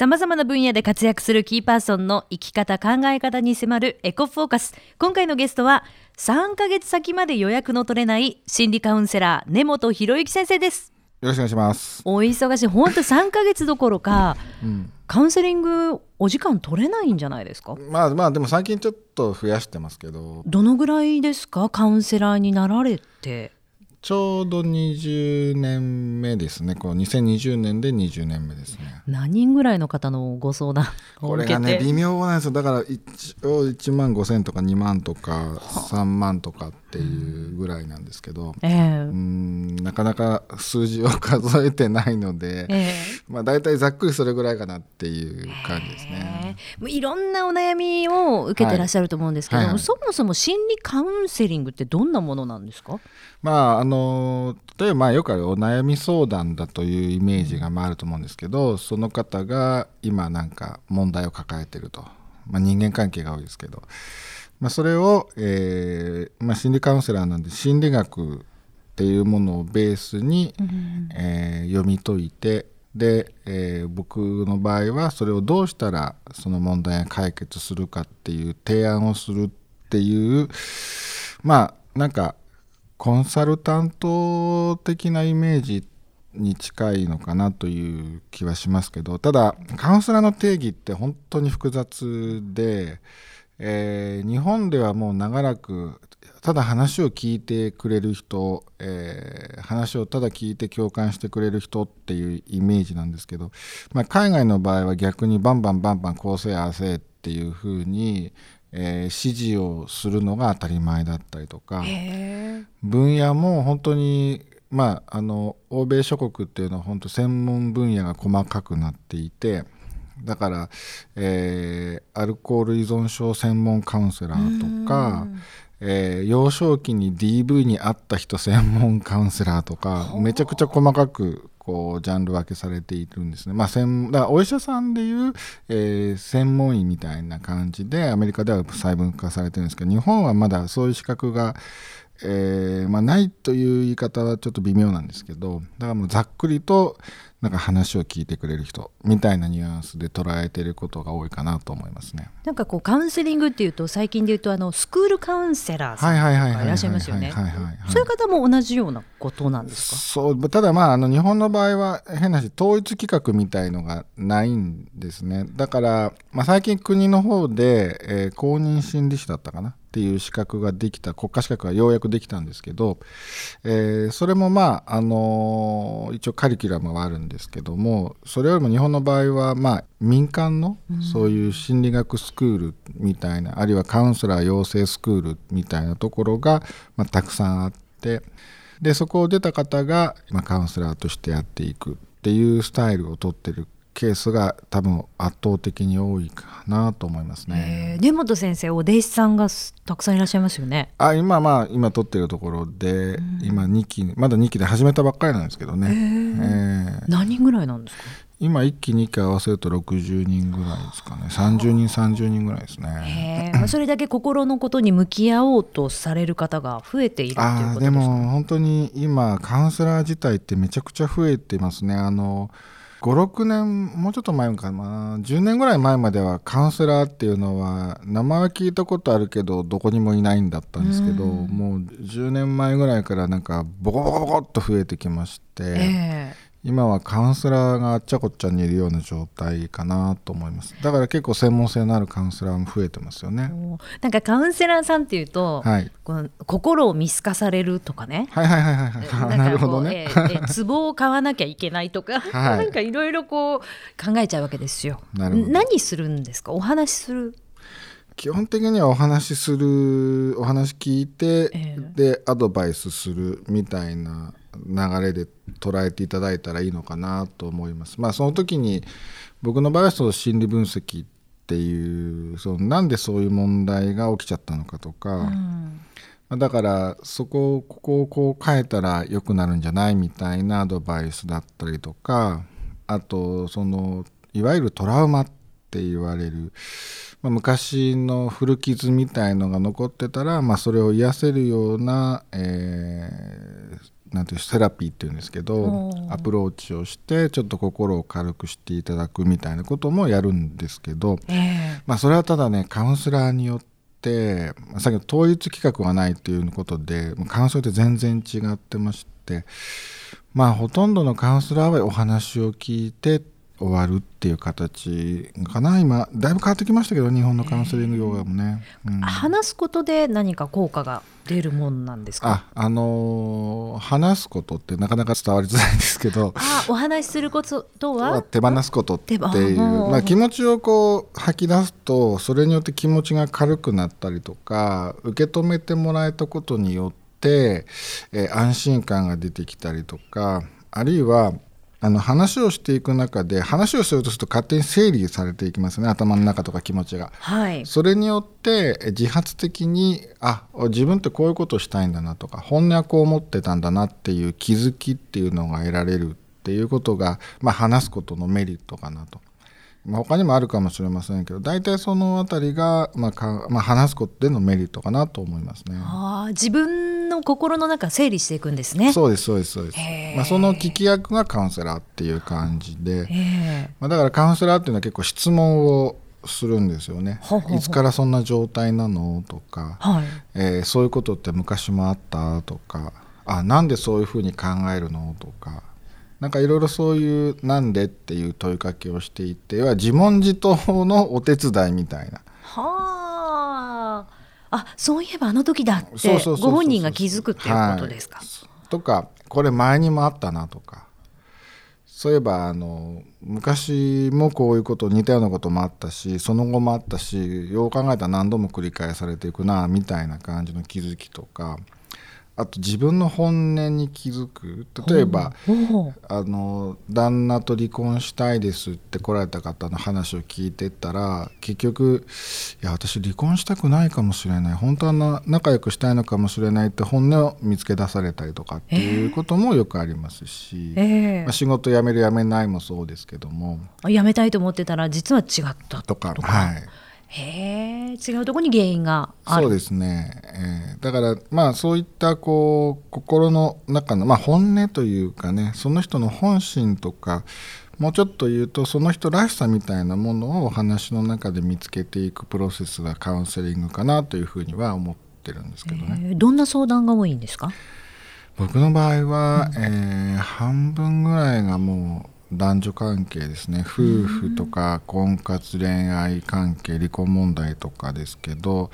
さまざまな分野で活躍するキーパーソンの生き方考え方に迫るエコフォーカス。今回のゲストは3ヶ月先まで予約の取れない心理カウンセラー根本博之先生です。よろしくお願いします。お忙しい。本当3ヶ月どころかうん、カウンセリングお時間取れないんじゃないですか？まあまあでも最近ちょっと増やしてますけど、どのぐらいですか？カウンセラーになられてちょうど20年目ですね。この2020年で20年目ですね。何人ぐらいの方のご相談をこれ受けて？がね微妙なんですよ。だから一応1万5千とか2万とか3万とかっていうぐらいなんですけど、ええ。うんなかなか数字を数えてないので、ええ。まあ大体ざっくりそれぐらいかなっていう感じですね。ねもういろんなお悩みを受けてらっしゃると思うんですけど、はいはいはい。そもそも心理カウンセリングってどんなものなんですか？まああの例えばまあよくあるお悩み相談だというイメージがまああると思うんですけどその方が今なんか問題を抱えてると、まあ、人間関係が多いですけど、まあ、それを、えーまあ、心理カウンセラーなんで心理学っていうものをベースに、えー読み解いてで、えー僕の場合はそれをどうしたらその問題が解決するかっていう提案をするっていうまあなんかコンサルタント的なイメージに近いのかなという気はしますけどただカウンセラーの定義って本当に複雑で、えー日本ではもう長らくただ話を聞いてくれる人、えー話をただ聞いて共感してくれる人っていうイメージなんですけど、まあ、海外の場合は逆にバンバンバンバンこうせえああせえっていうふうに、えー指示をするのが当たり前だったりとか。分野も本当にまああの欧米諸国っていうのは本当専門分野が細かくなっていてだから、えーアルコール依存症専門カウンセラーとか、えー幼少期に DV に遭った人専門カウンセラーとかめちゃくちゃ細かくこうジャンル分けされているんですね。まあ、専だからお医者さんでいう、えー専門医みたいな感じでアメリカでは細分化されてるんですけど日本はまだそういう資格がえーまあ、ないという言い方はちょっと微妙なんですけどだからもうざっくりとなんか話を聞いてくれる人みたいなニュアンスで捉えてることが多いかなと思いますね。なんかこうカウンセリングっていうと最近で言うとあのスクールカウンセラーさんがいらっしゃいますよね。そういう方も同じようなことなんですか？そうただまああの日本の場合は変な話統一規格みたいのがないんですね。だから、まあ、最近国の方で、えー公認心理師だったかなっていう資格ができた国家資格がようやくできたんですけど、えーそれもまあ、あのー一応カリキュラムはあるんですけどもそれよりも日本の場合はまあ民間のそういう心理学スクールみたいな、あるいはカウンセラー養成スクールみたいなところが、まあ、たくさんあってでそこを出た方が今カウンセラーとしてやっていくっていうスタイルをとってるケースが多分圧倒的に多いかなと思いますね。えー根本先生お弟子さんがすたくさんいらっしゃいますよね。あ今まあ今撮ってるところで、今2期まだ2期で始めたばっかりなんですけどね、えー。何人ぐらいなんですか？今1期2期合わせると60人ぐらいですかね。30人30人ぐらいですね。それだけ心のことに向き合おうとされる方が増えているということですか？も本当に今カウンセラー自体ってめちゃくちゃ増えてますね。あの56年もうちょっと前かな。10年ぐらい前まではカウンセラーっていうのは名前は聞いたことあるけどどこにもいないんだったんですけど、もう10年前ぐらいからなんかボコボコボコっと増えてきまして、え今はカウンセラーがあっちゃこっちゃにいるような状態かなと思います。だから結構専門性のあるカウンセラーも増えてますよね。なんかカウンセラーさんっていうと、はい。この心を見透かされるとかね。はいはいはいはい。はいなるほどね、えーえー壺を買わなきゃいけないとか、はい。なんかいろいろこう考えちゃうわけですよ。何するんですか？お話しする？基本的にはお話しするお話聞いて、えでアドバイスするみたいな流れで捉えていただいたらいいのかなと思います。まあその時に僕の場合はその心理分析っていうそのなんでそういう問題が起きちゃったのかとか、うんまあだからそこをここをこう変えたら良くなるんじゃないみたいなアドバイスだったりとかあとそのいわゆるトラウマって言われる、まあ、昔の古傷みたいのが残ってたら、まあ、それを癒せるような、えーなんていうセラピーっていうんですけどアプローチをしてちょっと心を軽くしていただくみたいなこともやるんですけど、えまあ、それはただねカウンセラーによってまあさっきの統一規格がないっていうことでまあカウンセラーって全然違ってましてまあほとんどのカウンセラーはお話を聞いて終わるっていう形かな今。だいぶ変わってきましたけど日本のカウンセリング業界もね。うん。話すことで何か効果が出るもんなんですか？ああのー話すことってなかなか伝わりづらいんですけど。あお話しすることとは？手放すことっていう、まあ、気持ちをこう吐き出すとそれによって気持ちが軽くなったりとか受け止めてもらえたことによって、えー安心感が出てきたりとかあるいはあの話をしていく中で話をするとすると勝手に整理されていきますね頭の中とか気持ちが。はいそれによってえ自発的にあ自分ってこういうことをしたいんだなとか本音はこう思ってたんだなっていう気づきっていうのが得られるっていうことが、まあ、話すことのメリットかなと。まあ、他にもあるかもしれませんけど大体そのあたりが、まあかまあ、話すことでのメリットかなと思いますね。あー自分の心の中整理していくんですねそうですそうですそうです。まあ、その聞き役がカウンセラーっていう感じで、ええまあ、だからカウンセラーっていうのは結構質問をするんですよね。いつからそんな状態なのとか。はいえーそういうことって昔もあったとかあなんでそういうふうに考えるのとかなんかいろいろそういう「なんで?」っていう問いかけをしていて要は自問自答のお手伝いみたいなはああそういえばあの時だってご本人が気づくっていうことですか、はい。とかこれ前にもあったなとか。そういえばあの昔もこういうこと似たようなこともあったしその後もあったしよう考えたら何度も繰り返されていくなみたいな感じの気づきとかあと自分の本音に気づく。例えば、あの旦那と離婚したいですって来られた方の話を聞いてったら結局いや私離婚したくないかもしれない。本当はな仲良くしたいのかもしれないって本音を見つけ出されたりとかっていうこともよくありますし、ええ。まあ、仕事辞める辞めないもそうですけども。あ辞めたいと思ってたら実は違ったとか。とかはいへえ違うところに原因がある。そうですね、えーだからまあそういったこう心の中の、まあ、本音というかねその人の本心とかもうちょっと言うとその人らしさみたいなものをお話の中で見つけていくプロセスがカウンセリングかなというふうには思ってるんですけどね。えー。どんな相談が多いんですか？僕の場合は、えー半分ぐらいがもう男女関係ですね。夫婦とか婚活恋愛関係離婚問題とかですけど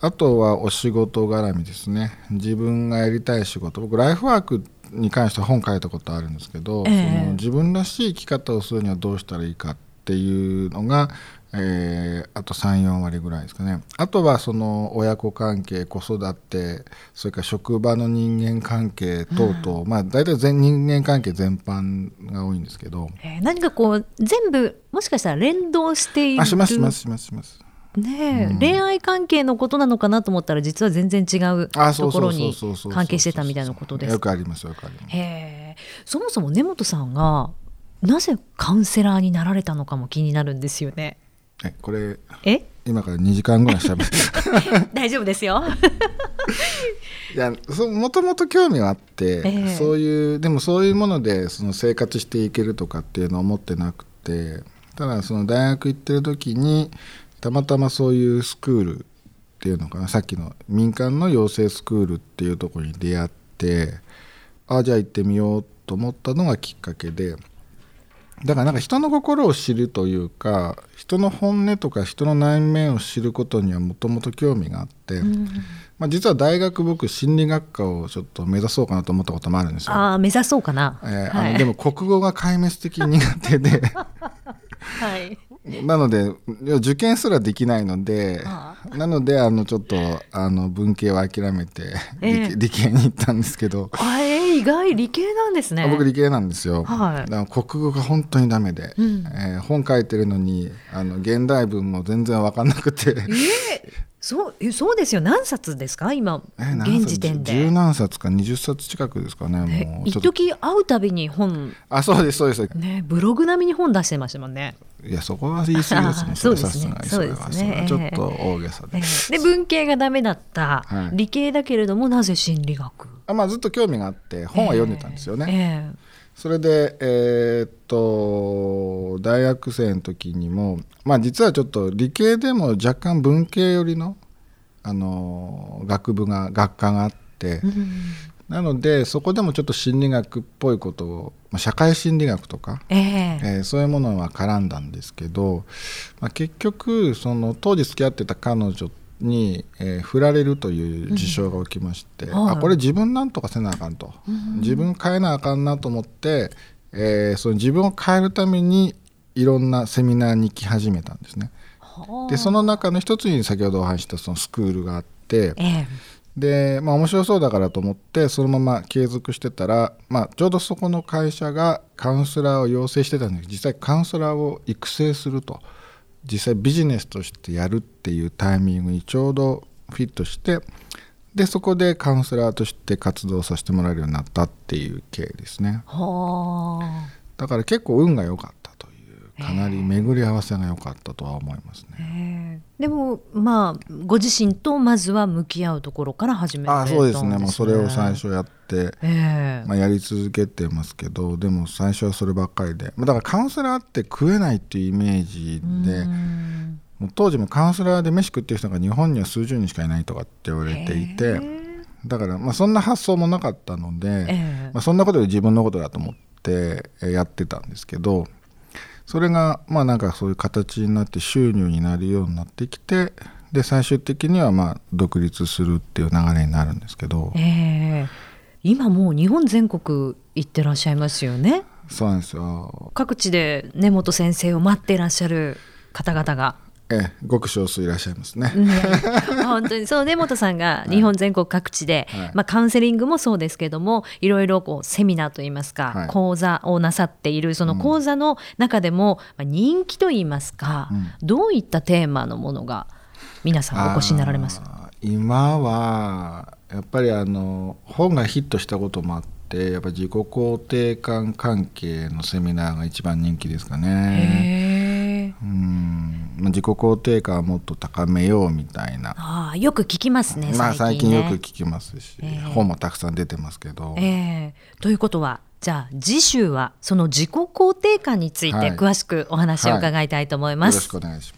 あとはお仕事絡みですね。自分がやりたい仕事。僕ライフワークに関しては本書いたことあるんですけど、ええ。その自分らしい生き方をするにはどうしたらいいかっていうのが、えーあと34割ぐらいですかね。あとはその親子関係子育てそれから職場の人間関係等々、まあ大体全人間関係全般が多いんですけど。えー。何かこう全部もしかしたら連動している？あしますしますしますします。ねえ、恋愛関係のことなのかなと思ったら実は全然違うところに関係してたみたいなことですか？よくありますよくあります。へえそもそも根本さんがなぜカウンセラーになられたのかも気になるんですよね。えこれえ？今から2時間ぐらいしゃべる大丈夫ですよ。いやそうもともと興味はあって、ええ。そういうでもそういうものでその生活していけるとかっていうのは思ってなくてただその大学行ってる時にたまたまそういうスクールっていうのかなさっきの民間の養成スクールっていうところに出会ってあじゃあ行ってみようと思ったのがきっかけでだからなんか人の心を知るというか人の本音とか人の内面を知ることにはもともと興味があって、まあ、実は大学僕心理学科をちょっと目指そうかなと思ったこともあるんですよ。ああ目指そうかな、えーはい。あのでも国語が壊滅的に苦手ではいなので受験すらできないのであなのであのちょっとあの文系は諦めてええ。理,、理系に行ったんですけど、あえー意外理系なんですね。あ僕理系なんですよ、はい。だから国語が本当にダメで、うん。えー本書いてるのにあの現代文も全然分かんなくて。えーそうえそうですよ。何冊ですか？今え何冊現時点で。十何冊か20冊近くですかねえもう。一時会うたびに本。あそうですそうです。ねブログ並みに本出してましたもんねいやそこは言い過ぎですね。そうですね。さすがにそれはそれはちょっと大げさで、えーで文系がダメだった、はい。理系だけれどもなぜ心理学？あまあ、ずっと興味があって本は読んでたんですよね、えそれでえーっと大学生の時にもまあ実はちょっと理系でも若干文系寄りのあの学部が学科があって、えうんなのでそこでもちょっと心理学っぽいことを、まあ、社会心理学とか、ええ。えーそういうものは絡んだんですけど、まあ、結局その当時付き合ってた彼女に、えー振られるという事象が起きまして、うん。はい。あこれ自分なんとかせなあかんと、自分変えなあかんなと思って、えーその自分を変えるためにいろんなセミナーに行き始めたんですね。はあ。でその中の一つに先ほどお話ししたそのスクールがあってええで、まあ、面白そうだからと思ってそのまま継続してたら、まあ、ちょうどそこの会社がカウンセラーを養成してたんですけど実際カウンセラーを育成すると。実際ビジネスとしてやるっていうタイミングにちょうどフィットしてでそこでカウンセラーとして活動させてもらえるようになったっていう経緯ですね。はあ。だから結構運が良かっかなり巡り合わせが良かったとは思いますね。ええ。でもまあご自身とまずは向き合うところから始めてあそうですね。たんもうそれを最初やってええ。まあ、やり続けてますけどでも最初はそればっかりで。まあだからカウンセラーって食えないっていうイメージでうん。もう当時もカウンセラーで飯食ってる人が日本には数十人しかいないとかって言われていへてえ。だからまあそんな発想もなかったので、ええ。まあ、そんなことで自分のことだと思ってえーやってたんですけどそれがまあなんかそういう形になって収入になるようになってきてで最終的にはまあ独立するっていう流れになるんですけど。ええ。今もう日本全国行ってらっしゃいますよね。そうなんですよ。各地で根本先生を待っていらっしゃる方々がええごく少数いらっしゃいますね。ね本当にそう根本さんが日本全国各地で、はい。まあ、カウンセリングもそうですけどもいろいろこうセミナーといいますか、はい。講座をなさっているその講座の中でも、まあ、人気といいますか、うん。どういったテーマのものが皆さんお越しになられます？今はやっぱりあの本がヒットしたこともあってやっぱ自己肯定感関係のセミナーが一番人気ですかね。うん。まあ自己肯定感をもっと高めようみたいな、ああよく聞きますねまあ最近ね。よく聞きますし、ええ。本もたくさん出てますけど、ええ。ということはじゃあ次週はその自己肯定感についてはい。詳しくお話を伺いたいと思います。よろしくお願いします。